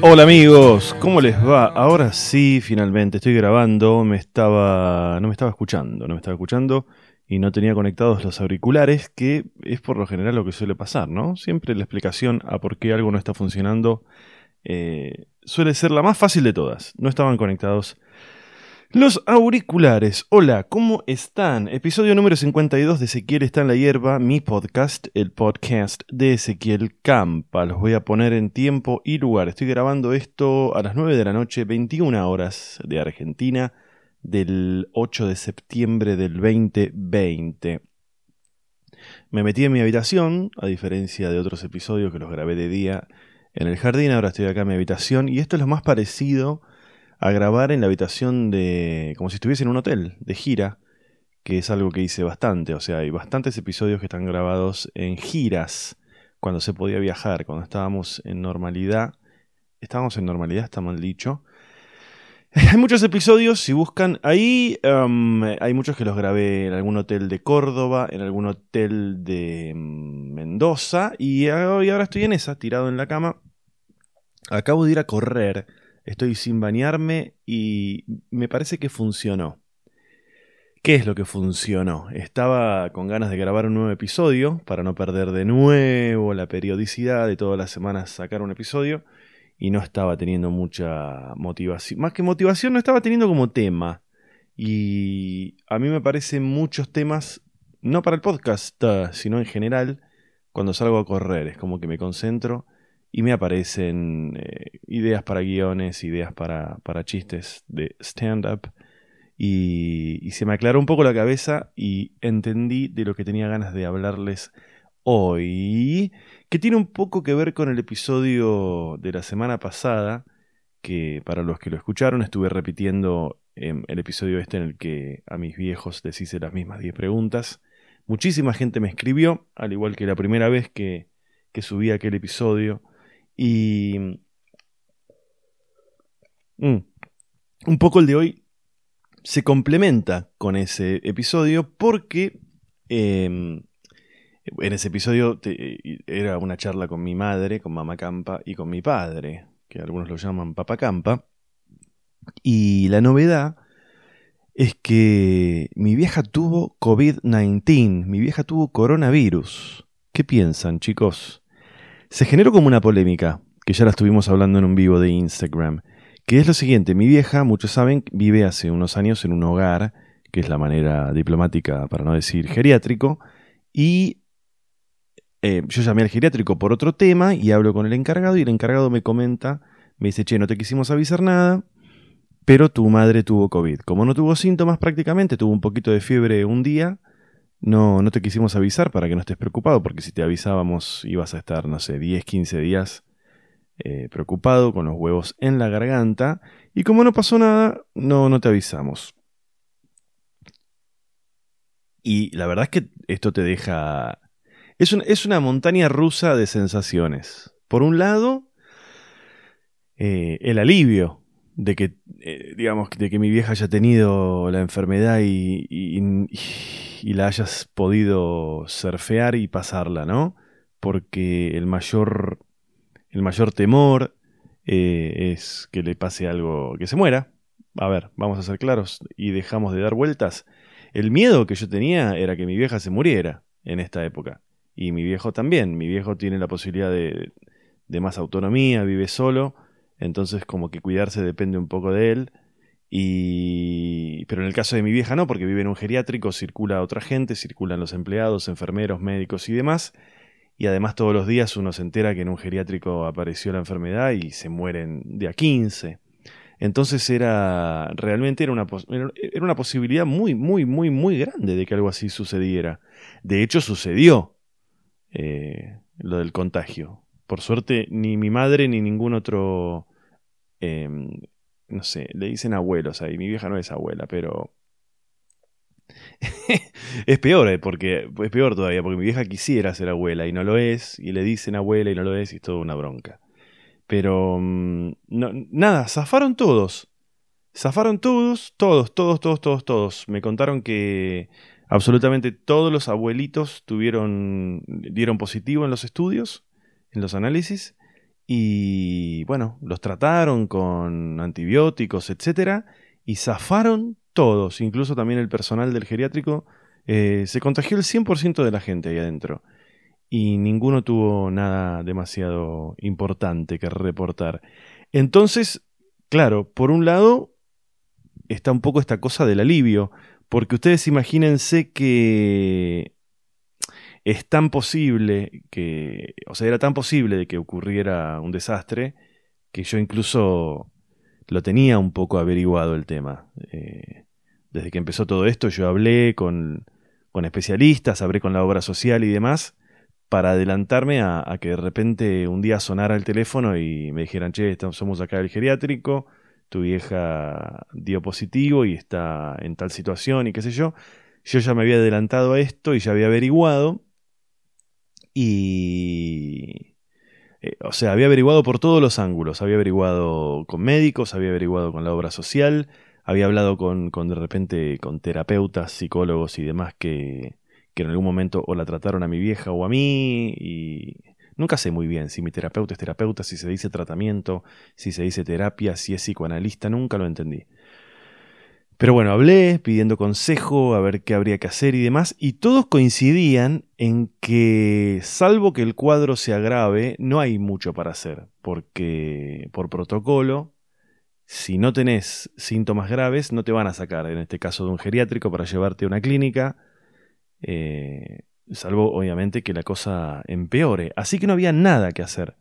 Hola amigos, ¿cómo les va? Ahora sí, finalmente estoy grabando. Me estaba, no me estaba escuchando, no me estaba escuchando y no tenía conectados los auriculares, que es por lo general lo que suele pasar, ¿no? Siempre la explicación a por qué algo no está funcionando eh, suele ser la más fácil de todas. No estaban conectados los auriculares. Hola, ¿cómo están? Episodio número 52 de Ezequiel está en la hierba, mi podcast, el podcast de Ezequiel Campa. Los voy a poner en tiempo y lugar. Estoy grabando esto a las 9 de la noche, 21 horas de Argentina, del 8 de septiembre del 2020. Me metí en mi habitación, a diferencia de otros episodios que los grabé de día en el jardín, ahora estoy acá en mi habitación y esto es lo más parecido a grabar en la habitación de. como si estuviese en un hotel, de gira, que es algo que hice bastante. O sea, hay bastantes episodios que están grabados en giras, cuando se podía viajar, cuando estábamos en normalidad. Estábamos en normalidad, está mal dicho. Hay muchos episodios, si buscan ahí, um, hay muchos que los grabé en algún hotel de Córdoba, en algún hotel de mm, Mendoza, y ahora estoy en esa, tirado en la cama. Acabo de ir a correr estoy sin bañarme y me parece que funcionó. ¿Qué es lo que funcionó? Estaba con ganas de grabar un nuevo episodio para no perder de nuevo la periodicidad de todas las semanas sacar un episodio y no estaba teniendo mucha motivación. Más que motivación, no estaba teniendo como tema. Y a mí me parecen muchos temas, no para el podcast, sino en general, cuando salgo a correr. Es como que me concentro y me aparecen eh, ideas para guiones, ideas para, para chistes de stand-up. Y, se me aclaró un poco la cabeza y entendí de lo que tenía ganas de hablarles hoy, que tiene un poco que ver con el episodio de la semana pasada, que para los que lo escucharon estuve repitiendo em, el episodio este en el que a mis viejos les hice las mismas 10 preguntas. Muchísima gente me escribió, al igual que la primera vez que, que subí aquel episodio. Y... Mm, un poco el de hoy se complementa con ese episodio porque em, en ese episodio era una charla con mi madre, con mamá Campa y con mi padre, que algunos lo llaman Papá Campa. Y la novedad es que mi vieja tuvo COVID-19, mi vieja tuvo coronavirus. ¿Qué piensan, chicos? Se generó como una polémica, que ya la estuvimos hablando en un vivo de Instagram, que es lo siguiente, mi vieja, muchos saben, vive hace unos años en un hogar, que es la manera diplomática para no decir geriátrico, y eh, yo llamé al geriátrico por otro tema y hablo con el encargado y el encargado me comenta, me dice, che, no te quisimos avisar nada, pero tu madre tuvo COVID. Como no tuvo síntomas prácticamente, tuvo un poquito de fiebre un día, no, no te quisimos avisar para que no estés preocupado, porque si te avisábamos ibas a estar, no sé, 10, 15 días eh, preocupado con los huevos en la garganta. Y como no pasó nada, no, no te avisamos. Y la verdad es que esto te deja... Es, es una montaña rusa de sensaciones. Por un lado, eh, el alivio de que, eh, digamos, de que mi vieja haya tenido la enfermedad y, y, la hayas podido surfear y pasarla, ¿no? Porque el mayor, el mayor temor eh, es que le pase algo, que se muera. A ver, vamos a ser claros y dejamos de dar vueltas. El miedo que yo tenía era que mi vieja se muriera en esta época. Y mi viejo también. Mi viejo tiene la posibilidad de más autonomía, vive solo entonces como que cuidarse depende un poco de él. Y... Pero en el caso de mi vieja no, porque vive en un geriátrico, circula otra gente, circulan los empleados, enfermeros, médicos y demás. Y además todos los días uno se entera que en un geriátrico apareció la enfermedad y se mueren de a 15. Entonces era realmente era una, era una posibilidad muy, muy, muy, muy grande de que algo así sucediera. De hecho sucedió eh, lo del contagio. Por suerte, ni mi madre ni ningún otro. Em, no sé, le dicen abuelos ahí. Mi vieja no es abuela, pero. es peor, eh, porque es peor todavía, porque mi vieja quisiera ser abuela y no lo es, y le dicen abuela y no lo es, y es toda una bronca. Pero mm, no, nada, zafaron todos. Zafaron todos, todos, todos, todos, todos, todos. Me contaron que absolutamente todos los abuelitos tuvieron, dieron positivo en los estudios en los análisis y bueno, los trataron con antibióticos, etcétera, y zafaron todos, incluso también el personal del geriátrico. Eh, se contagió el 100% de la gente ahí adentro y ninguno tuvo nada demasiado importante que reportar. Entonces, claro, por un lado está un poco esta cosa del alivio, porque ustedes imagínense que es tan posible que, o sea, era tan posible de que ocurriera un desastre que yo incluso lo tenía un poco averiguado el tema. Eh, desde que empezó todo esto yo hablé con, con especialistas, hablé con la obra social y demás, para adelantarme a, que de repente un día sonara el teléfono y me dijeran, che, somos acá del geriátrico, tu vieja dio positivo y está en tal situación y qué sé yo. Yo ya me había adelantado a esto y ya había averiguado. Y... Eh, o sea, había averiguado por todos los ángulos. Había averiguado con médicos, había averiguado con la obra social, había hablado con, con de repente con terapeutas, psicólogos y demás que, que en algún momento o la trataron a mi vieja o a mí y nunca sé muy bien si mi terapeuta es terapeuta, si se dice tratamiento, si se dice terapia, si es psicoanalista, nunca lo entendí. Pero bueno, hablé pidiendo consejo, a ver qué habría que hacer y demás, y todos coincidían en que, salvo que el cuadro se agrave, no hay mucho para hacer, porque por protocolo, si no tenés síntomas graves, no te van a sacar, en este caso de un geriátrico, para llevarte a una clínica, eh, salvo obviamente que la cosa empeore. Así que no había nada que hacer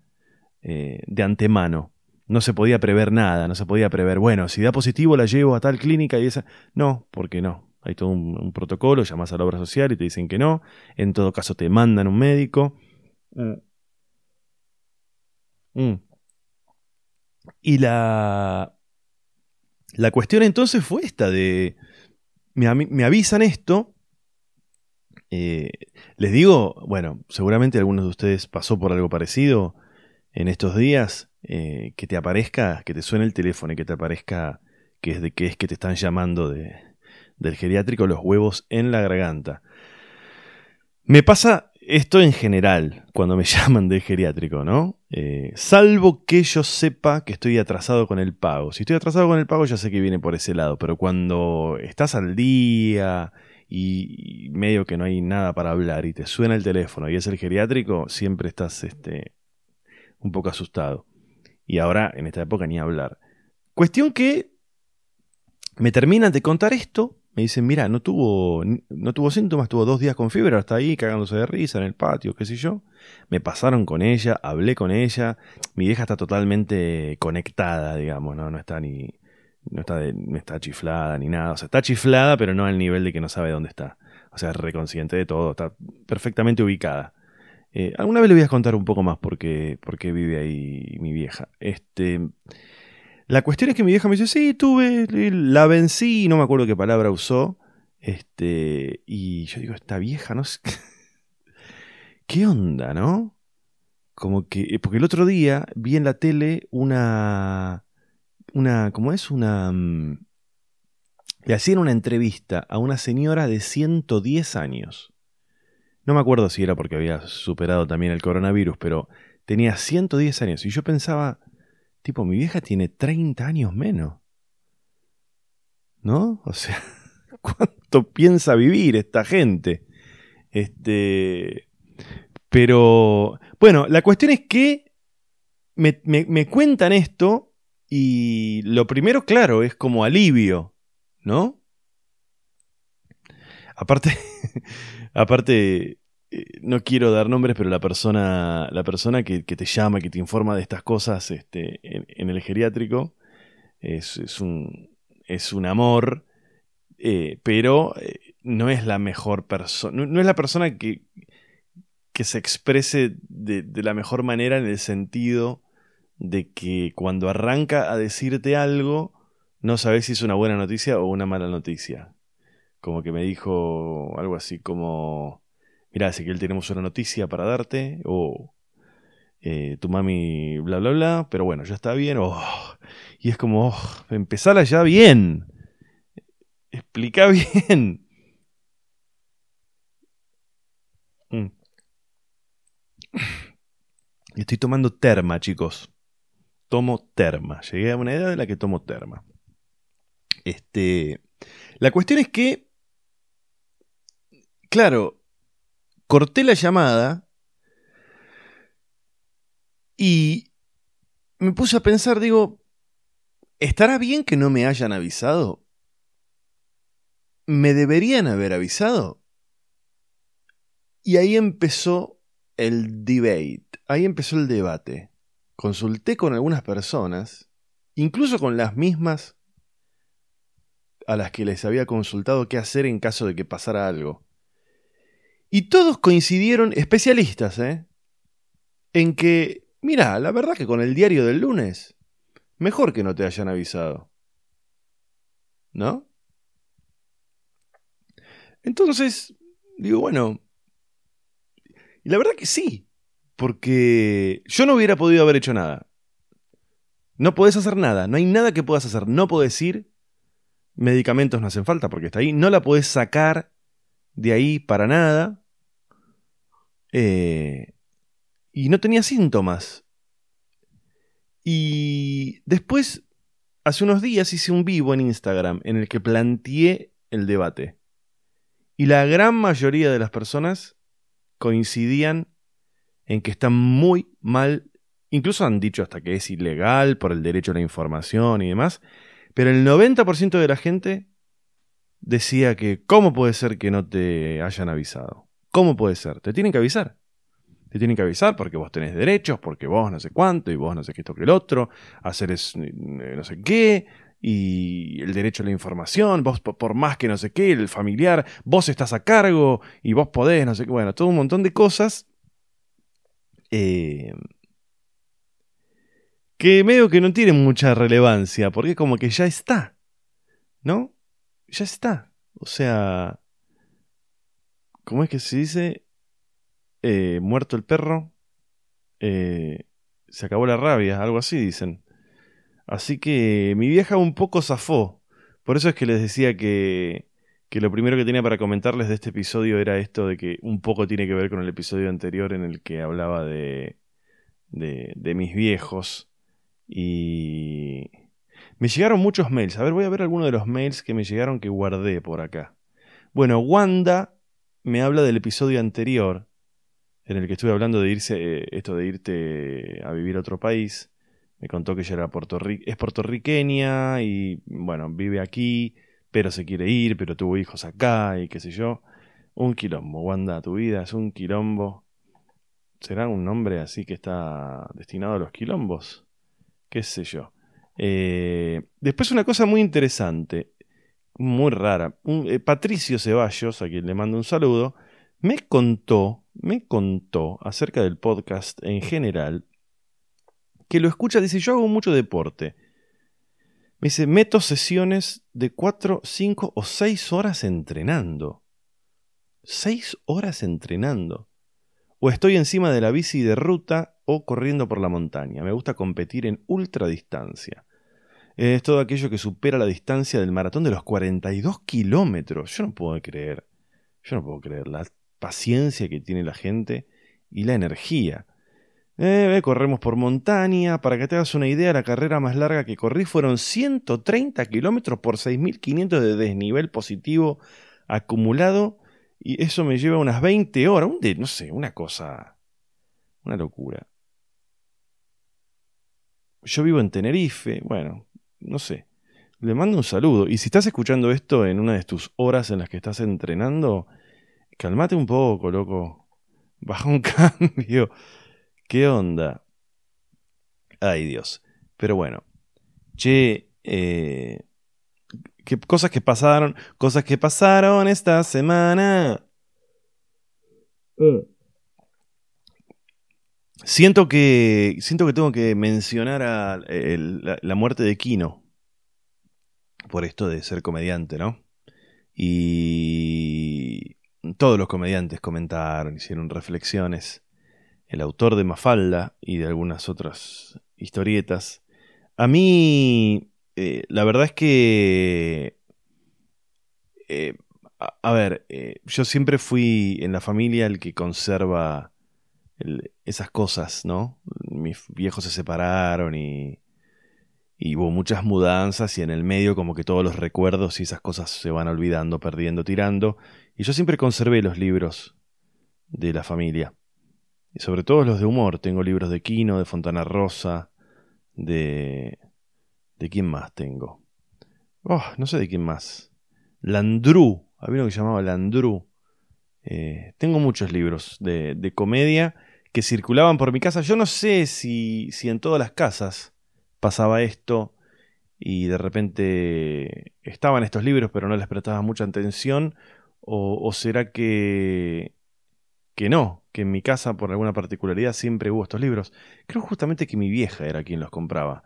eh, de antemano. No se podía prever nada, no se podía prever, bueno, si da positivo la llevo a tal clínica y esa... No, porque no. Hay todo un, protocolo, llamas a la obra social y te dicen que no. En todo caso te mandan un médico. Mm. Mm. Y la... La cuestión entonces fue esta de... Me, me avisan esto eh, les digo, bueno, seguramente algunos de ustedes pasó por algo parecido en estos días, eh, que te aparezca, que te suene el teléfono y que te aparezca que es de que es que te están llamando de, del geriátrico los huevos en la garganta. Me pasa esto en general cuando me llaman del geriátrico, ¿no? Eh, salvo que yo sepa que estoy atrasado con el pago. Si estoy atrasado con el pago ya sé que viene por ese lado, pero cuando estás al día y medio que no hay nada para hablar y te suena el teléfono y es el geriátrico, siempre estás este, un poco asustado. Y ahora, en esta época, ni hablar. Cuestión que me terminan de contar esto, me dicen, mira, no tuvo, no tuvo síntomas, tuvo dos días con fiebre, hasta ahí cagándose de risa en el patio, qué sé yo. Me pasaron con ella, hablé con ella, mi vieja está totalmente conectada, digamos, no, no está ni, no está, no está chiflada ni nada. O sea, está chiflada, pero no al nivel de que no sabe dónde está. O sea, reconsciente de todo, está perfectamente ubicada. Eh, alguna vez le voy a contar un poco más porque, porque vive ahí mi vieja. Este, la cuestión es que mi vieja me dice, sí, tuve, la vencí, no me acuerdo qué palabra usó. Este, y yo digo, esta vieja, no sé. ¿Qué onda, no? Como que, porque el otro día vi en la tele una, una, ¿cómo es? Una... Mm, le hacían una entrevista a una señora de 110 años. No me acuerdo si era porque había superado también el coronavirus, pero tenía 110 años. Y yo pensaba, tipo, mi vieja tiene 30 años menos. ¿No? O sea, ¿cuánto piensa vivir esta gente? Este. Pero. Bueno, la cuestión es que me, me cuentan esto y lo primero, claro, es como alivio, ¿no? Aparte, aparte, eh, no quiero dar nombres, pero la persona, la persona que, te llama, que te informa de estas cosas este, en, el geriátrico, es, un, es un amor, eh, pero eh, no es la mejor persona, no, es la persona que, que se exprese de, de, la mejor manera en el sentido de que cuando arranca a decirte algo, no sabes si es una buena noticia o una mala noticia. Como que me dijo algo así como, mira, él tenemos una noticia para darte, o eh, tu mami, bla, bla, bla, pero bueno, ya está bien, oh, y es como, oh, empezala ya bien, explica bien. Mm. Estoy tomando terma, chicos. Tomo terma. Llegué a una edad en la que tomo terma. Este, la cuestión es que, claro, corté la llamada y me puse a pensar, digo, ¿estará bien que no me hayan avisado? ¿Me deberían haber avisado? Y ahí empezó el debate, ahí empezó el debate. Consulté con algunas personas, incluso con las mismas a las que les había consultado qué hacer en caso de que pasara algo. Y todos coincidieron, especialistas, ¿eh? en que, mira, la verdad que con el diario del lunes, mejor que no te hayan avisado. ¿No? Entonces, digo, bueno, y la verdad que sí, porque yo no hubiera podido haber hecho nada. No podés hacer nada, no hay nada que puedas hacer, no podés ir, medicamentos no hacen falta porque está ahí, no la podés sacar de ahí para nada. Eh, y no tenía síntomas. Y después, hace unos días hice un vivo en Instagram en el que planteé el debate. Y la gran mayoría de las personas coincidían en que está muy mal, incluso han dicho hasta que es ilegal por el derecho a la información y demás, pero el 90% de la gente decía que, ¿cómo puede ser que no te hayan avisado? ¿Cómo puede ser? Te tienen que avisar. Te tienen que avisar porque vos tenés derechos, porque vos no sé cuánto, y vos no sé qué esto que el otro, hacer es eh, no sé qué, y el derecho a la información, vos por más que no sé qué, el familiar, vos estás a cargo y vos podés, no sé qué, bueno, todo un montón de cosas. Eh, que medio que no tiene mucha relevancia, porque como que ya está, ¿no? Ya está. O sea, ¿cómo es que se dice? Eh, muerto el perro, eh, se acabó la rabia, algo así dicen. Así que mi vieja un poco zafó. Por eso es que les decía que, que lo primero que tenía para comentarles de este episodio era esto de que un poco tiene que ver con el episodio anterior en el que hablaba de, de, de mis viejos y me llegaron muchos mails. A ver, voy a ver algunos de los mails que me llegaron que guardé por acá. Bueno, Wanda me habla del episodio anterior en el que estuve hablando de irse, eh, esto de irte a vivir a otro país. Me contó que ella era es puertorriqueña y bueno, vive aquí, pero se quiere ir, pero tuvo hijos acá y qué sé yo. Un quilombo, Wanda, tu vida es un quilombo. ¿Será un nombre así que está destinado a los quilombos? qué sé yo. Eh, después una cosa muy interesante, muy rara. Eh, Patricio Ceballos, a quien le mando un saludo, me contó, me contó acerca del podcast en general, que lo escucha, dice, yo hago mucho deporte. Me dice, meto sesiones de 4, 5 o 6 horas entrenando. 6 horas entrenando. O estoy encima de la bici de ruta o corriendo por la montaña. Me gusta competir en ultradistancia. Es todo aquello que supera la distancia del maratón de los 42 kilómetros. Yo no puedo creer. Yo no puedo creer la paciencia que tiene la gente y la energía. Eh, corremos por montaña. Para que te hagas una idea, la carrera más larga que corrí fueron 130 kilómetros por 6.500 de desnivel positivo acumulado. Y eso me lleva unas 20 horas. Un de, no sé, una cosa. Una locura yo vivo en Tenerife, bueno, no sé. Le mando un saludo. Y si estás escuchando esto en una de tus horas en las que estás entrenando, calmate un poco, loco. Baja un cambio. ¿Qué onda? Ay, Dios. Pero bueno. Che, eh, ¿qué, cosas que pasaron, cosas que pasaron esta semana. Mm. Siento que, siento que tengo que mencionar a la, muerte de Kino. Por esto de ser comediante, ¿no? Y todos los comediantes comentaron, hicieron reflexiones. El autor de Mafalda y de algunas otras historietas. A mí, eh, la verdad es que... Eh, a, ver, eh, yo siempre fui en la familia el que conserva esas cosas, ¿no? Mis viejos se separaron y, y hubo muchas mudanzas y en el medio como que todos los recuerdos y esas cosas se van olvidando, perdiendo, tirando. Y yo siempre conservé los libros de la familia. Y sobre todo los de humor. Tengo libros de Quino, de Fontana Rosa, de... ¿De quién más tengo? Oh, no sé de quién más. Landru. Había uno que se llamaba Landru. Eh, tengo muchos libros de, de comedia que circulaban por mi casa. Yo no sé si, en todas las casas pasaba esto y de repente estaban estos libros pero no les prestaba mucha atención o, será que que no, que en mi casa por alguna particularidad siempre hubo estos libros. Creo justamente que mi vieja era quien los compraba.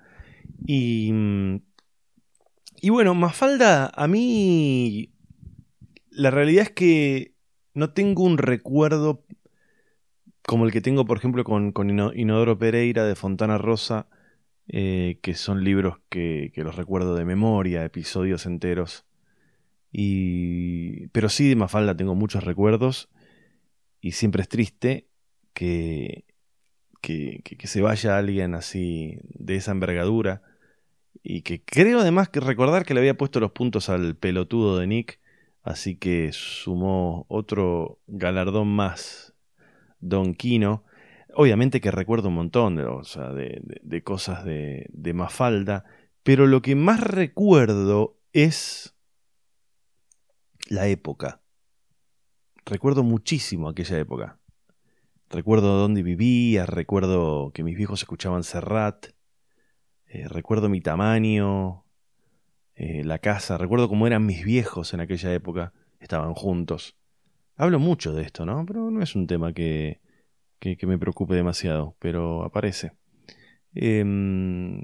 Y y bueno, Mafalda a mí la realidad es que no tengo un recuerdo como el que tengo, por ejemplo, con, con Inodoro Pereira de Fontana Rosa, eh, que son libros que, los recuerdo de memoria, episodios enteros. Y... Pero sí, de Mafalda tengo muchos recuerdos y siempre es triste que, que, se vaya alguien así de esa envergadura. Y que creo además que recordar que le había puesto los puntos al pelotudo de Nick, así que sumó otro galardón más, Don Quino. Obviamente que recuerdo un montón de, cosas de Mafalda, pero lo que más recuerdo es la época. Recuerdo muchísimo aquella época. Recuerdo dónde vivía, recuerdo que mis viejos escuchaban Serrat, eh, recuerdo mi tamaño, eh, la casa, recuerdo cómo eran mis viejos en aquella época, estaban juntos. Hablo mucho de esto, ¿no? Pero no es un tema que, que, me preocupe demasiado, pero aparece. Em,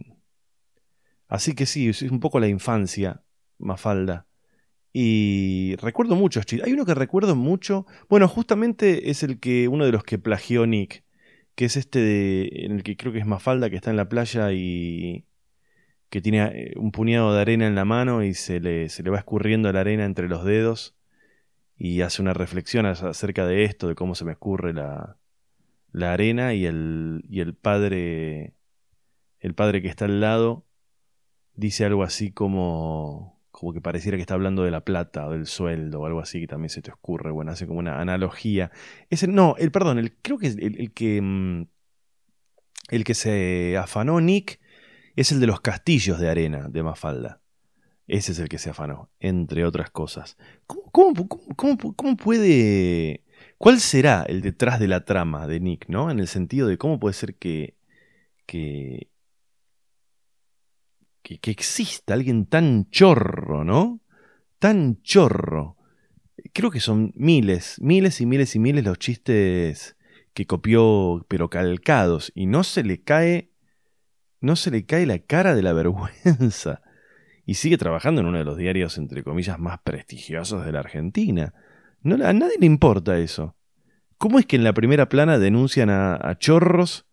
así que sí, es un poco la infancia, Mafalda. Y recuerdo muchos Hay uno que recuerdo mucho. Bueno, justamente es el que. uno de los que plagió Nick. Que es este de, en el que creo que es Mafalda, que está en la playa y. que tiene eh, un puñado de arena en la mano y se le, se le va escurriendo la arena entre los dedos. Y hace una reflexión acerca de esto, de cómo se me escurre la, la arena y el, y el padre, el padre que está al lado, dice algo así como, como que pareciera que está hablando de la plata o del sueldo o algo así que también se te ocurre, bueno, hace como una analogía. Ese, no, el, perdón, el, creo que el, el que, mm, el que se afanó Nick es el de los castillos de arena de Mafalda. Ese es el que se afanó, entre otras cosas. ¿Cómo, cómo, cómo puede ¿Cuál será el detrás de la trama de Nick, no? En el sentido de cómo puede ser que. que. Que, exista alguien tan chorro, ¿no? Tan chorro. Creo que son miles, miles y miles y miles los chistes que copió, pero calcados, y no se le cae. no se le cae la cara de la vergüenza. Y sigue trabajando en uno de los diarios, entre comillas, más prestigiosos de la Argentina. No, a nadie le importa eso. ¿Cómo es que en la primera plana denuncian a, chorros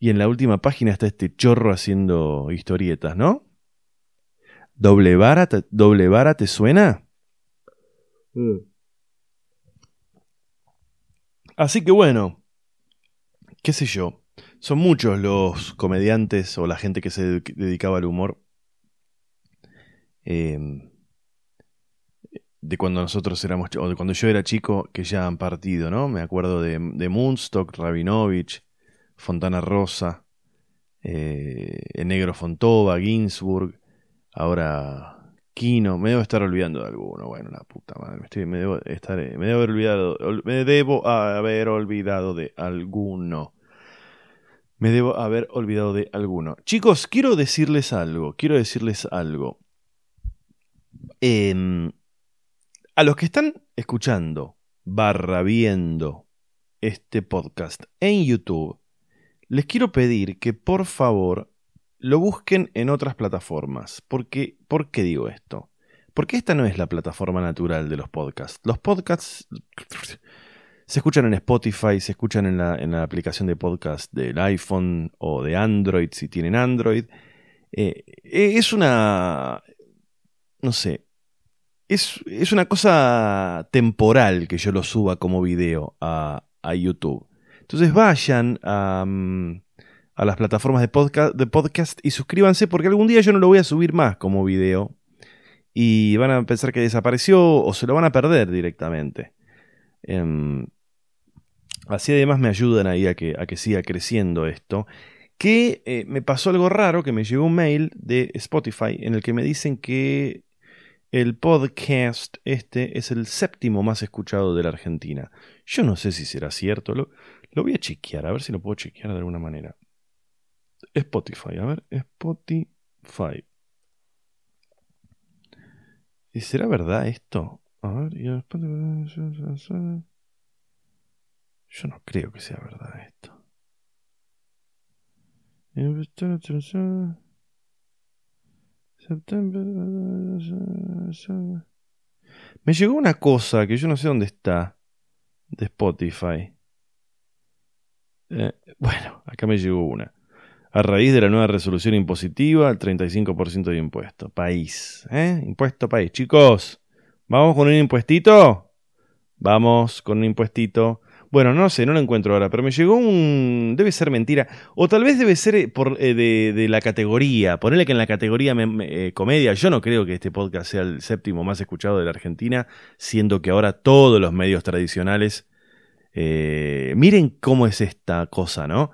y en la última página está este chorro haciendo historietas, ¿no? ¿Doble vara, te, doble vara te suena? Mm. Así que bueno, qué sé yo, son muchos los comediantes o la gente que se dedicaba al humor. Eh, de cuando nosotros éramos, o de cuando yo era chico, que ya han partido, ¿no? Me acuerdo de, de Moonstock, Rabinovich, Fontana Rosa, eh, negro Fontova, Ginsburg, ahora Kino, me debo estar olvidando de alguno, bueno, la puta madre, me, debo estar, me debo haber olvidado, me debo haber olvidado de alguno. Me debo haber olvidado de alguno. Chicos, quiero decirles algo, quiero decirles algo. Eh, a los que están escuchando, barra viendo este podcast en YouTube, les quiero pedir que por favor lo busquen en otras plataformas. Porque, ¿Por qué digo esto? Porque esta no es la plataforma natural de los podcasts. Los podcasts se escuchan en Spotify, se escuchan en la, aplicación de podcast del iPhone o de Android si tienen Android. Eh, es una... no sé, es, una cosa temporal que yo lo suba como video a, YouTube. Entonces vayan a, mm, a las plataformas de podcast, y suscríbanse porque algún día yo no lo voy a subir más como video y van a pensar que desapareció o se lo van a perder directamente. Em, así además me ayudan ahí a que, a que siga creciendo esto. Que eh, me pasó algo raro, que me llegó un mail de Spotify en el que me dicen que el podcast este es el séptimo más escuchado de la Argentina. Yo no sé si será cierto, lo, lo voy a chequear, a ver si lo puedo chequear de alguna manera. Spotify, a ver, Spotify. ¿Y será verdad esto? A ver, yo no creo que sea verdad esto. Me llegó una cosa que yo no sé dónde está de Spotify. Eh, bueno, acá me llegó una a raíz de la nueva resolución impositiva al 35% de impuesto. País, ¿eh? Impuesto país. Chicos, ¿vamos con un impuestito? Vamos con un impuestito. Bueno, no sé, no lo encuentro ahora, pero me llegó un... Debe ser mentira. O tal vez debe ser eh, por, eh, de, la categoría. Ponerle que en la categoría eh, comedia, yo no creo que este podcast sea el séptimo más escuchado de la Argentina, siendo que ahora todos los medios tradicionales... miren cómo es esta cosa, ¿no?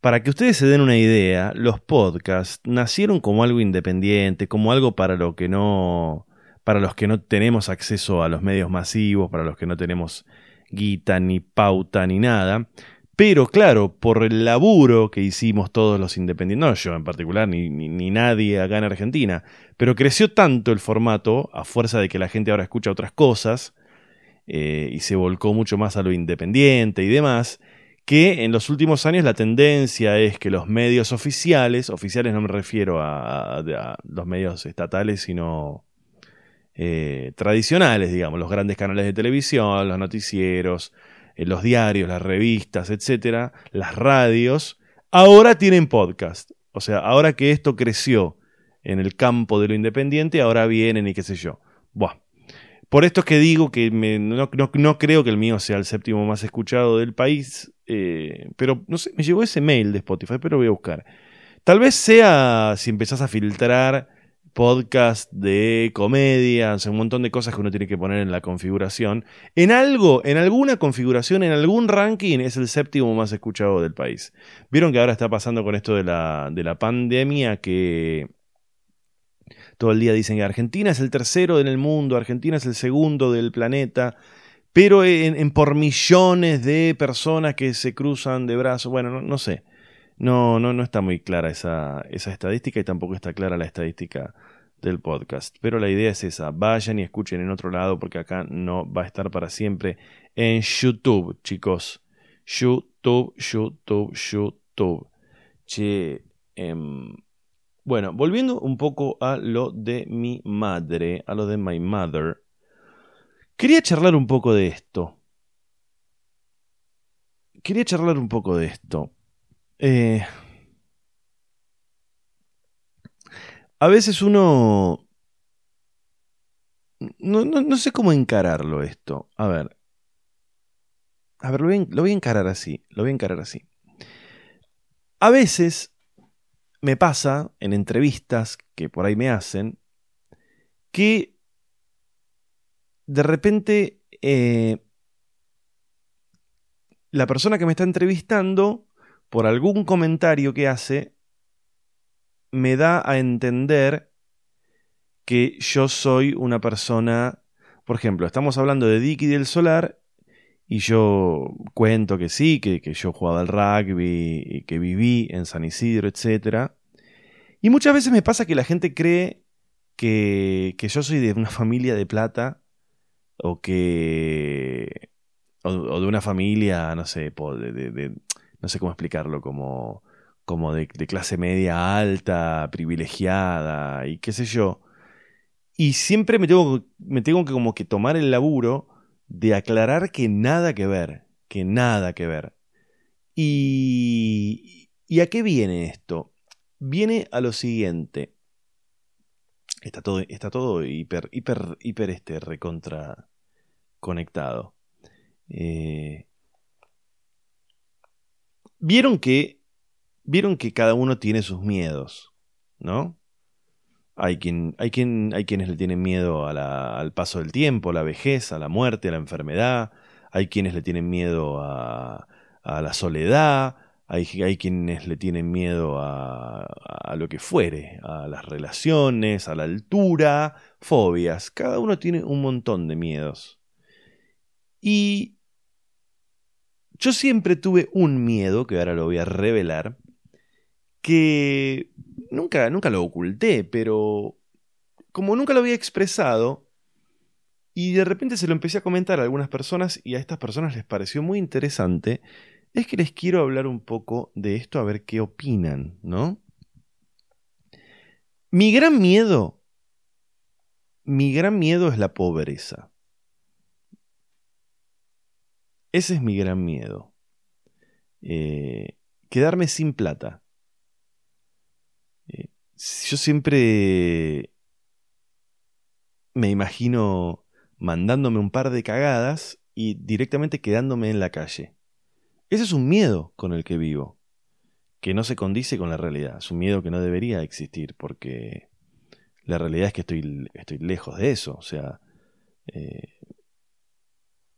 Para que ustedes se den una idea, los podcasts nacieron como algo independiente, como algo para lo que no para los que no tenemos acceso a los medios masivos, para los que no tenemos guita ni pauta ni nada. Pero claro, por el laburo que hicimos todos los independientes, no yo en particular, ni, ni, nadie acá en Argentina, pero creció tanto el formato, a fuerza de que la gente ahora escucha otras cosas, eh, y se volcó mucho más a lo independiente y demás, que en los últimos años la tendencia es que los medios oficiales, oficiales no me refiero a, los medios estatales, sino eh, tradicionales, digamos, los grandes canales de televisión, los noticieros, eh, los diarios, las revistas, etcétera, las radios, ahora tienen podcast. O sea, ahora que esto creció en el campo de lo independiente, ahora vienen y qué sé yo. Buah. Por esto es que digo que no, creo que el mío sea el séptimo más escuchado del país, eh, pero no sé, me llegó ese mail de Spotify, pero voy a buscar. Tal vez sea si empezás a filtrar podcast de comedia, un montón de cosas que uno tiene que poner en la configuración. En algo, en alguna configuración, en algún ranking, es el séptimo más escuchado del país. Vieron que ahora está pasando con esto de la pandemia que todo el día dicen que Argentina es el tercero en el mundo, Argentina es el segundo del planeta, pero en, por millones de personas que se cruzan de brazos, bueno, no, sé, no, no, no está muy clara esa, estadística y tampoco está clara la estadística del podcast. Pero la idea es esa, vayan y escuchen en otro lado porque acá no va a estar para siempre en YouTube, chicos. YouTube, YouTube, YouTube. Che, em, bueno, volviendo un poco a lo de mi madre, a lo de my mother, quería charlar un poco de esto. Quería charlar un poco de esto. Eh, a veces uno... No, sé cómo encararlo esto. A ver. A ver, lo lo voy a encarar así. Lo voy a encarar así. A veces me pasa en entrevistas que por ahí me hacen que de repente eh, la persona que me está entrevistando, por algún comentario que hace, me da a entender que yo soy una persona, por ejemplo, estamos hablando de Dicky del Solar y yo cuento que sí, que, yo jugaba al rugby y que viví en San Isidro, etc. Y muchas veces me pasa que la gente cree que, que yo soy de una familia de plata o que... o, de una familia, no sé, de, no sé cómo explicarlo, como, como de, de clase media alta, privilegiada y qué sé yo. Y siempre me tengo, me tengo que como que tomar el laburo de aclarar que nada que ver, que nada que ver. ¿Y, ¿y a qué viene esto? Viene a lo siguiente. Está todo, está todo hiper, hiper, hiper este, recontra conectado. Eh, vieron que, vieron que cada uno tiene sus miedos, ¿no? Hay, quien, hay, quien, hay quienes le tienen miedo al paso del tiempo, a la vejez, a la muerte, a la enfermedad. Hay quienes le tienen miedo a, la soledad. Hay, quienes le tienen miedo a, lo que fuere, a las relaciones, a la altura, fobias. Cada uno tiene un montón de miedos. Y yo siempre tuve un miedo, que ahora lo voy a revelar, que nunca, nunca lo oculté, pero como nunca lo había expresado, y de repente se lo empecé a comentar a algunas personas y a estas personas les pareció muy interesante, es que les quiero hablar un poco de esto a ver qué opinan, ¿no? Mi gran miedo, mi gran miedo es la pobreza. Ese es mi gran miedo. Eh, quedarme sin plata. Yo siempre me imagino mandándome un par de cagadas y directamente quedándome en la calle. Ese es un miedo con el que vivo, que no se condice con la realidad. Es un miedo que no debería existir porque la realidad es que estoy, estoy lejos de eso. O sea, eh,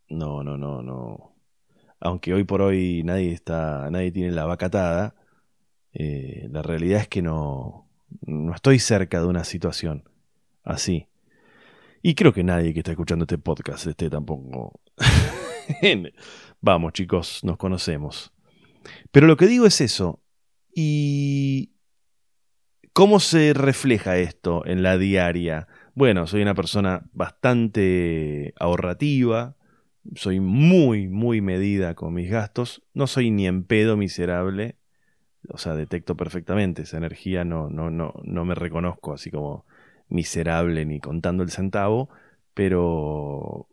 no, no, no, no. Aunque hoy por hoy nadie está, nadie tiene la vacatada, eh, la realidad es que no, no estoy cerca de una situación así. Y creo que nadie que está escuchando este podcast esté tampoco. Vamos, chicos, nos conocemos. Pero lo que digo es eso. ¿Y cómo se refleja esto en la diaria? Bueno, soy una persona bastante ahorrativa, soy muy, muy medida con mis gastos. No soy ni en pedo miserable. O sea, detecto perfectamente esa energía, no, no, no, no me reconozco así como miserable ni contando el centavo, pero,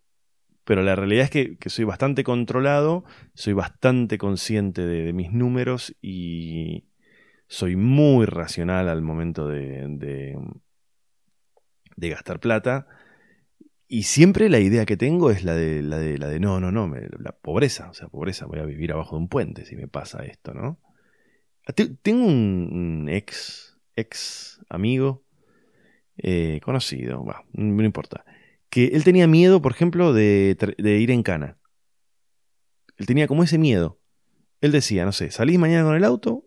pero la realidad es que, soy bastante controlado, soy bastante consciente de, mis números y soy muy racional al momento de, gastar plata y siempre la idea que tengo es la de, la de, la de no, no, no, la pobreza, o sea, pobreza, voy a vivir abajo de un puente si me pasa esto, ¿no? Tengo un, ex, ex amigo, eh, conocido, no importa, que él tenía miedo, por ejemplo, de, de ir en cana. Él tenía como ese miedo. Él decía, no sé, salís mañana con el auto,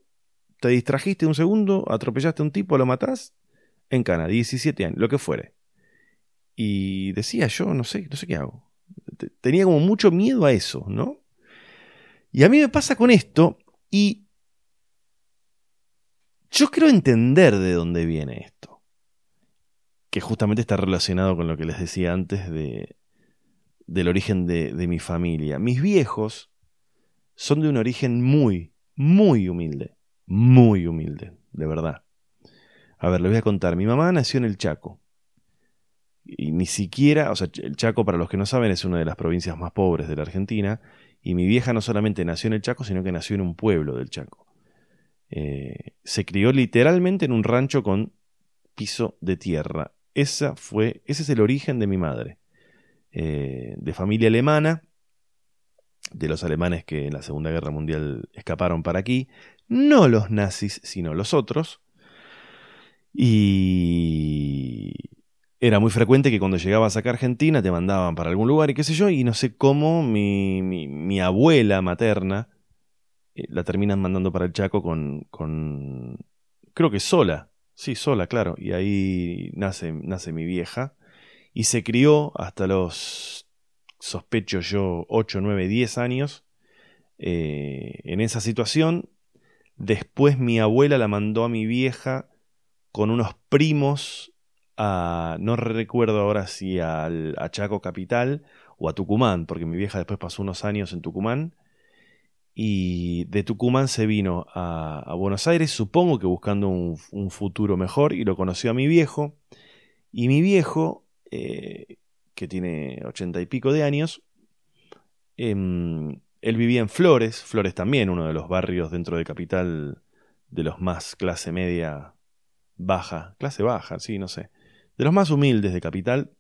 te distrajiste un segundo, atropellaste a un tipo, lo matás, en cana, 17 años, lo que fuere. Y decía yo, no sé, no sé qué hago. Tenía como mucho miedo a eso, ¿no? Y a mí me pasa con esto y yo quiero entender de dónde viene esto. Que justamente está relacionado con lo que les decía antes de, del origen de, de mi familia. Mis viejos son de un origen muy, muy humilde. Muy humilde, de verdad. A ver, les voy a contar. Mi mamá nació en el Chaco y ni siquiera, o sea, el Chaco, para los que no saben, es una de las provincias más pobres de la Argentina, y mi vieja no solamente nació en el Chaco, sino que nació en un pueblo del Chaco. Eh, se crió literalmente en un rancho con piso de tierra. Esa fue, ese es el origen de mi madre. Eh, de familia alemana, de los alemanes que en la Segunda Guerra Mundial escaparon para aquí, no los nazis, sino los otros. Y era muy frecuente que cuando llegabas acá a Argentina te mandaban para algún lugar y qué sé yo, y no sé cómo mi, mi, abuela materna eh, la terminan mandando para el Chaco con, con, creo que sola, sí, sola, claro, y ahí nace, nace mi vieja, y se crió hasta los, sospecho yo, 8, 9, 10 años eh, en esa situación. Después mi abuela la mandó a mi vieja con unos primos no recuerdo ahora si al, a Chaco Capital o a Tucumán, porque mi vieja después pasó unos años en Tucumán. Y de Tucumán se vino a, Buenos Aires, supongo que buscando un, futuro mejor, y lo conoció a mi viejo. Y mi viejo, eh, que tiene ochenta y pico de años, em, él vivía en Flores, Flores también, uno de los barrios dentro de Capital de los más clase media baja, clase baja, sí, no sé de los más humildes de Capital.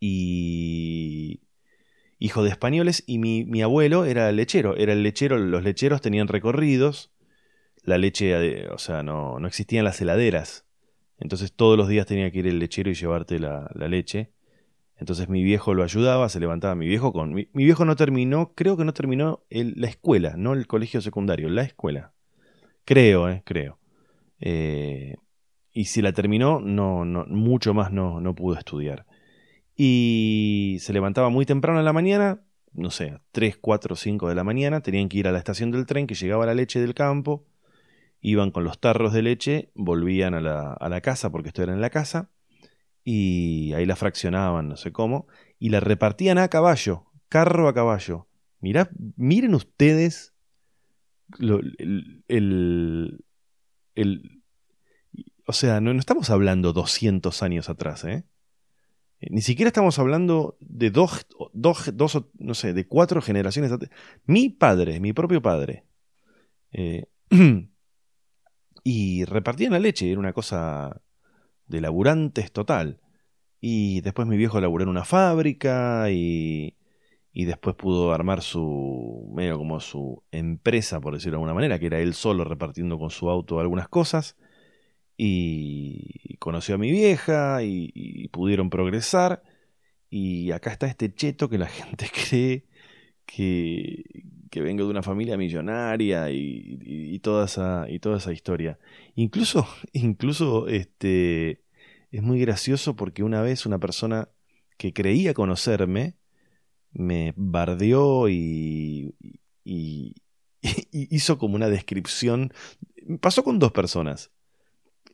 Y, hijo de españoles, y mi, abuelo era lechero. Era el lechero, los lecheros tenían recorridos. La leche, o sea, no, no existían las heladeras. Entonces todos los días tenía que ir el lechero y llevarte la, leche. Entonces mi viejo lo ayudaba, se levantaba mi viejo con... Mi, viejo no terminó, creo que no terminó la escuela, no el colegio secundario, la escuela. Creo, eh, creo. Eh, y si la terminó, no, no, mucho más no, no pudo estudiar. Y se levantaba muy temprano en la mañana, no sé, 3, 4, 5 de la mañana, tenían que ir a la estación del tren que llegaba la leche del campo, iban con los tarros de leche, volvían a la, a la casa, porque esto era en la casa, y ahí la fraccionaban, no sé cómo, y la repartían a caballo, carro a caballo. Mirá, miren ustedes el, el, o sea, no, no, estamos hablando 200 años atrás, ¿eh? Ni siquiera estamos hablando de dos, dos, dos no sé, de cuatro generaciones. Mi padre, mi propio padre. Eh, y repartían la leche, era una cosa de laburantes total. Y después mi viejo laburó en una fábrica y, y después pudo armar su, medio como su empresa, por decirlo de alguna manera, que era él solo repartiendo con su auto algunas cosas. Y conoció a mi vieja y, pudieron progresar. Y acá está este cheto que la gente cree que, que vengo de una familia millonaria y, toda esa, y toda esa historia. Incluso, incluso este, es muy gracioso porque una vez una persona que creía conocerme me bardeó y, y, hizo como una descripción. Pasó con dos personas.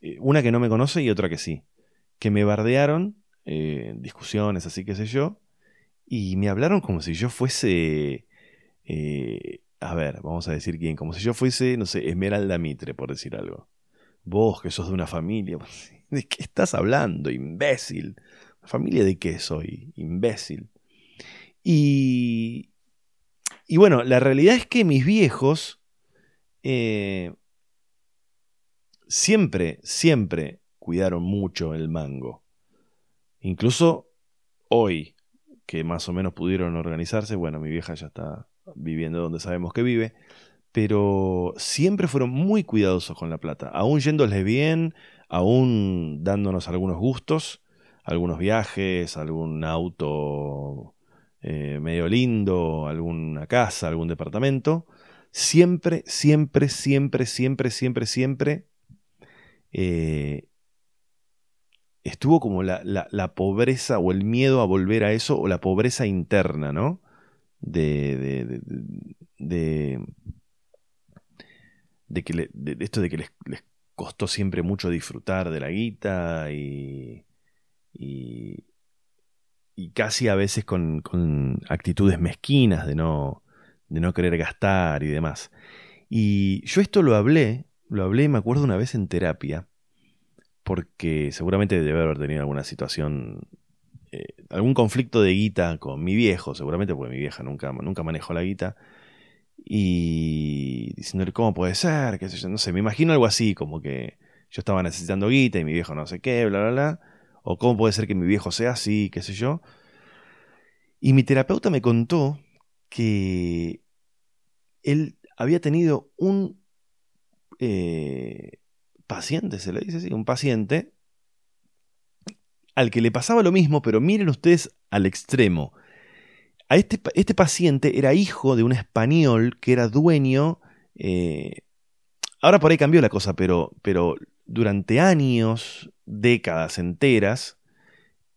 Eh, una que no me conoce y otra que sí. Que me bardearon, eh, discusiones, así que sé yo, y me hablaron como si yo fuese eh, a ver, vamos a decir quién, como si yo fuese, no sé, Esmeralda Mitre, por decir algo. Vos que sos de una familia, ¿de qué estás hablando, imbécil? ¿Familia de qué soy, imbécil? Y, y bueno, la realidad es que mis viejos eh, siempre, siempre cuidaron mucho el mango. Incluso hoy, que más o menos pudieron organizarse, bueno, mi vieja ya está viviendo donde sabemos que vive, pero siempre fueron muy cuidadosos con la plata, aún yéndoles bien, aún dándonos algunos gustos, algunos viajes, algún auto eh, medio lindo, alguna casa, algún departamento, siempre, siempre, siempre, siempre, siempre, siempre eh, estuvo como la, la, pobreza o el miedo a volver a eso o la pobreza interna, ¿no? de, de, de, que de, esto de que les, costó siempre mucho disfrutar de la guita y, y, casi a veces con, con, actitudes mezquinas de no, de no querer gastar y demás. Y yo esto lo hablé, lo hablé, me acuerdo una vez en terapia, porque seguramente debe haber tenido alguna situación eh, algún conflicto de guita con mi viejo, seguramente porque mi vieja nunca, nunca manejó la guita. Y diciéndole, ¿cómo puede ser? ¿Qué sé yo? No sé, me imagino algo así, como que yo estaba necesitando guita y mi viejo no sé qué, bla, bla, bla. O cómo puede ser que mi viejo sea así, qué sé yo. Y mi terapeuta me contó que él había tenido un eh, paciente, se le dice así, un paciente al que le pasaba lo mismo, pero miren ustedes al extremo. A este, este paciente era hijo de un español que era dueño. Eh, ahora por ahí cambió la cosa, pero, pero durante años, décadas enteras,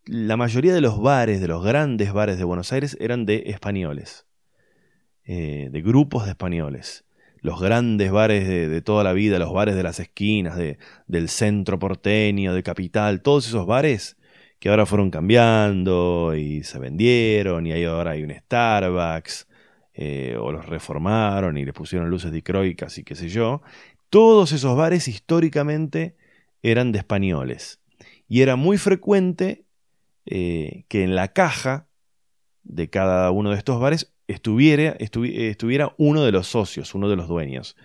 la mayoría de los bares, de los grandes bares de Buenos Aires, eran de españoles, eh, de grupos de españoles. Los grandes bares de, toda la vida, los bares de las esquinas, de, del centro porteño, de capital, todos esos bares que ahora fueron cambiando y se vendieron y ahora hay un Starbucks eh, o los reformaron y les pusieron luces dicroicas y qué sé yo. Todos esos bares históricamente eran de españoles y era muy frecuente eh, que en la caja de cada uno de estos bares estuviera, estuviera uno de los socios, uno de los dueños.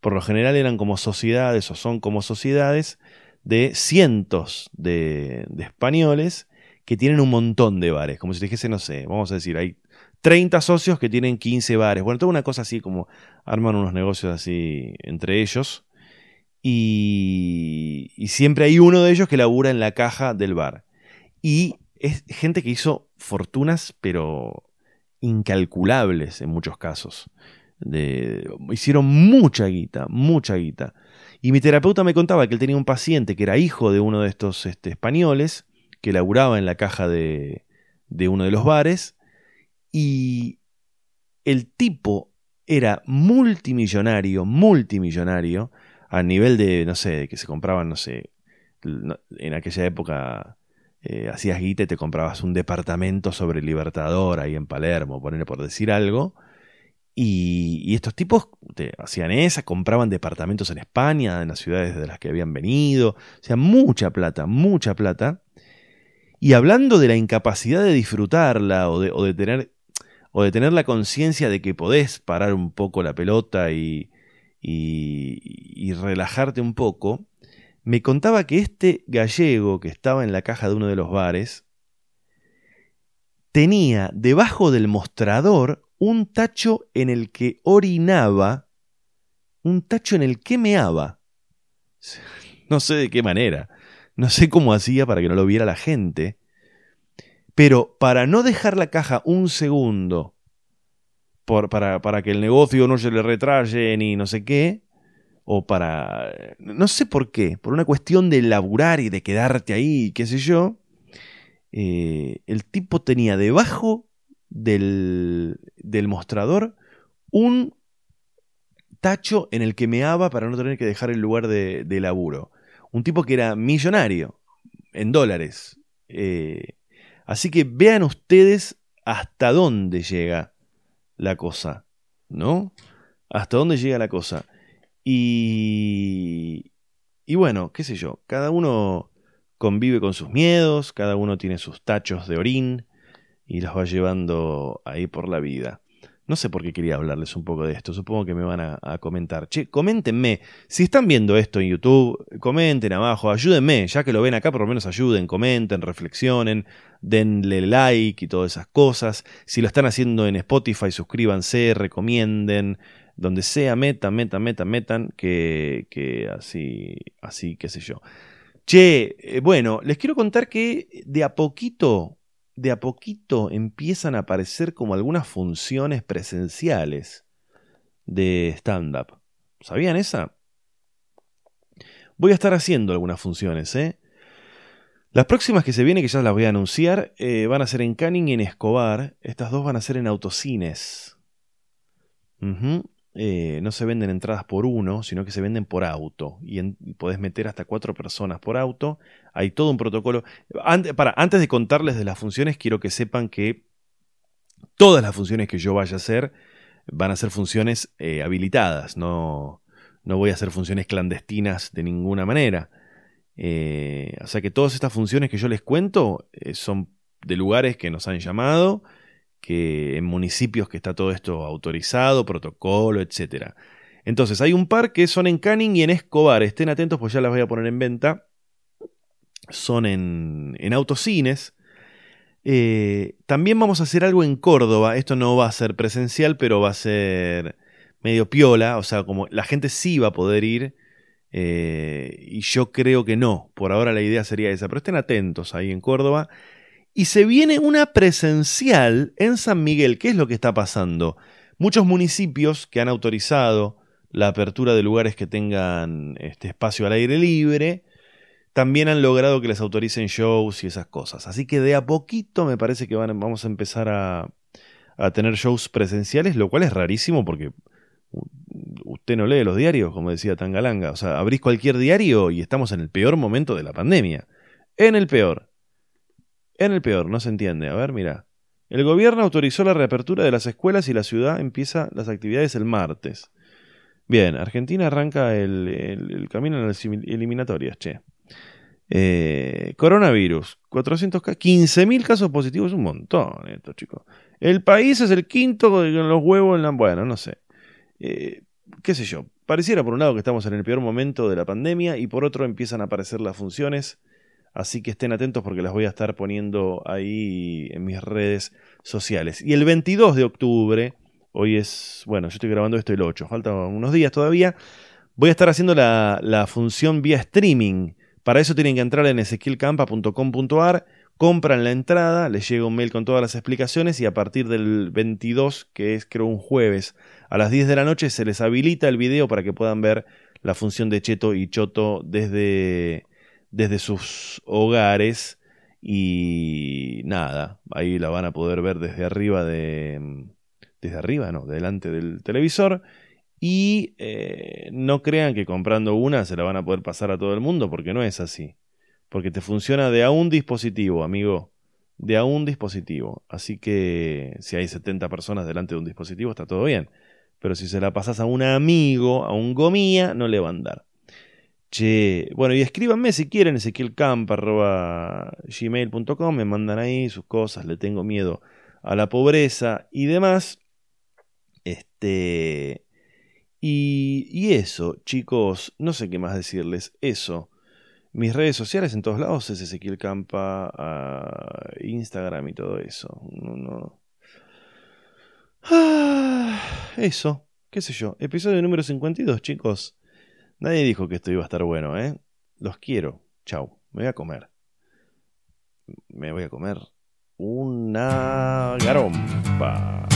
Por lo general eran como sociedades o son como sociedades de cientos de, españoles que tienen un montón de bares. Como si dijese, no sé, vamos a decir, hay 30 socios que tienen 15 bares. Bueno, toda una cosa así como arman unos negocios así entre ellos. Y, y siempre hay uno de ellos que labura en la caja del bar. Y es gente que hizo fortunas, pero incalculables en muchos casos. De, hicieron mucha guita, mucha guita. Y mi terapeuta me contaba que él tenía un paciente que era hijo de uno de estos este, españoles, que laburaba en la caja de, de uno de los bares, y el tipo era multimillonario, multimillonario, a nivel de, no sé, que se compraban, no sé, en aquella época eh, hacías guita te comprabas un departamento sobre Libertador ahí en Palermo, ponerle por decir algo. Y, estos tipos te hacían esa, compraban departamentos en España, en las ciudades de las que habían venido. O sea, mucha plata, mucha plata. Y hablando de la incapacidad de disfrutarla o de, tener o de tener la conciencia de que podés parar un poco la pelota y, relajarte un poco, me contaba que este gallego que estaba en la caja de uno de los bares tenía debajo del mostrador un tacho en el que orinaba, un tacho en el que meaba. No sé de qué manera, no sé cómo hacía para que no lo viera la gente, pero para no dejar la caja un segundo, para, para, que el negocio no se le retraye ni no sé qué, o para... no sé por qué, por una cuestión de laburar y de quedarte ahí, qué sé yo, eh, el tipo tenía debajo del, del mostrador un tacho en el que meaba para no tener que dejar el lugar de, de laburo. Un tipo que era millonario en dólares. Eh, Así que vean ustedes hasta dónde llega la cosa, ¿no? Hasta dónde llega la cosa. Y, y bueno, qué sé yo, cada uno convive con sus miedos, cada uno tiene sus tachos de orín y los va llevando ahí por la vida. No sé por qué quería hablarles un poco de esto, supongo que me van a, comentar. Che, coméntenme, si están viendo esto en YouTube, comenten abajo, ayúdenme, ya que lo ven acá, por lo menos ayuden, comenten, reflexionen, denle like y todas esas cosas. Si lo están haciendo en Spotify, suscríbanse, recomienden, donde sea, metan, metan, metan, metan, que, que así, así, qué sé yo. Che, eh, bueno, les quiero contar que de a poquito de a poquito empiezan a aparecer como algunas funciones presenciales de stand-up. ¿Sabían esa? Voy a estar haciendo algunas funciones, ¿eh? Las próximas que se vienen, que ya las voy a anunciar, eh, van a ser en Canning y en Escobar. Estas dos van a ser en autocines. Eh, no se venden entradas por uno, sino que se venden por auto. Y, podés meter hasta cuatro personas por auto. Hay todo un protocolo. para, antes de contarles de las funciones, quiero que sepan que todas las funciones que yo vaya a hacer van a ser funciones eh, habilitadas. No, no voy a hacer funciones clandestinas de ninguna manera. Eh, o sea que todas estas funciones que yo les cuento son de lugares que nos han llamado que en municipios que está todo esto autorizado, protocolo, etc. Entonces, hay un par que son en Canning y en Escobar. Estén atentos, pues ya las voy a poner en venta. Son en, en autocines. Eh, también vamos a hacer algo en Córdoba. Esto no va a ser presencial, pero va a ser medio piola. O sea, como la gente sí va a poder ir. Eh, y yo creo que no. Por ahora la idea sería esa. Pero estén atentos ahí en Córdoba. Y se viene una presencial en San Miguel. ¿Qué es lo que está pasando? Muchos municipios que han autorizado la apertura de lugares que tengan este espacio al aire libre, también han logrado que les autoricen shows y esas cosas. Así que de a poquito me parece que vamos a empezar a, a tener shows presenciales, lo cual es rarísimo porque usted no lee los diarios, como decía Tangalanga. O sea, abrís cualquier diario y estamos en el peor momento de la pandemia. En el peor. En el peor, no se entiende. A ver, mira. El gobierno autorizó la reapertura de las escuelas y la ciudad empieza las actividades el martes. Bien, Argentina arranca el, camino en las eliminatorias, che. Eh, coronavirus, 400 15.000 casos positivos, un montón esto, chicos. El país es el quinto con los huevos en la... Bueno, no sé. Eh, qué sé yo. Pareciera por un lado que estamos en el peor momento de la pandemia y por otro empiezan a aparecer las funciones Así que estén atentos porque las voy a estar poniendo ahí en mis redes sociales. Y el 22 de octubre, hoy es, bueno, yo estoy grabando esto el 8, faltan unos días todavía, voy a estar haciendo la, función vía streaming. Para eso tienen que entrar en ezequielcampa.com.ar, compran la entrada, les llega un mail con todas las explicaciones y a partir del 22, que es creo un jueves, a las 10 de la noche se les habilita el video para que puedan ver la función de Cheto y Choto desde desde sus hogares y nada, ahí la van a poder ver desde arriba de... Desde arriba, no, delante del televisor. Y eh, no crean que comprando una se la van a poder pasar a todo el mundo, porque no es así. Porque te funciona de a un dispositivo, amigo. De a un dispositivo. Así que si hay 70 personas delante de un dispositivo, está todo bien. Pero si se la pasas a un amigo, a un gomía, no le va a andar. Che, bueno, y escríbanme si quieren, ezequielcamp.gmail.com, me mandan ahí sus cosas, le tengo miedo a la pobreza y demás. Este. Y, y eso, chicos, no sé qué más decirles. Eso. Mis redes sociales en todos lados es Ezequiel Campa, Instagram y todo eso. Ah, eso, qué sé yo. Episodio número 52, chicos. Nadie dijo que esto iba a estar bueno, ¿eh? Los quiero. Chau. Me voy a comer. Me voy a comer una garompa.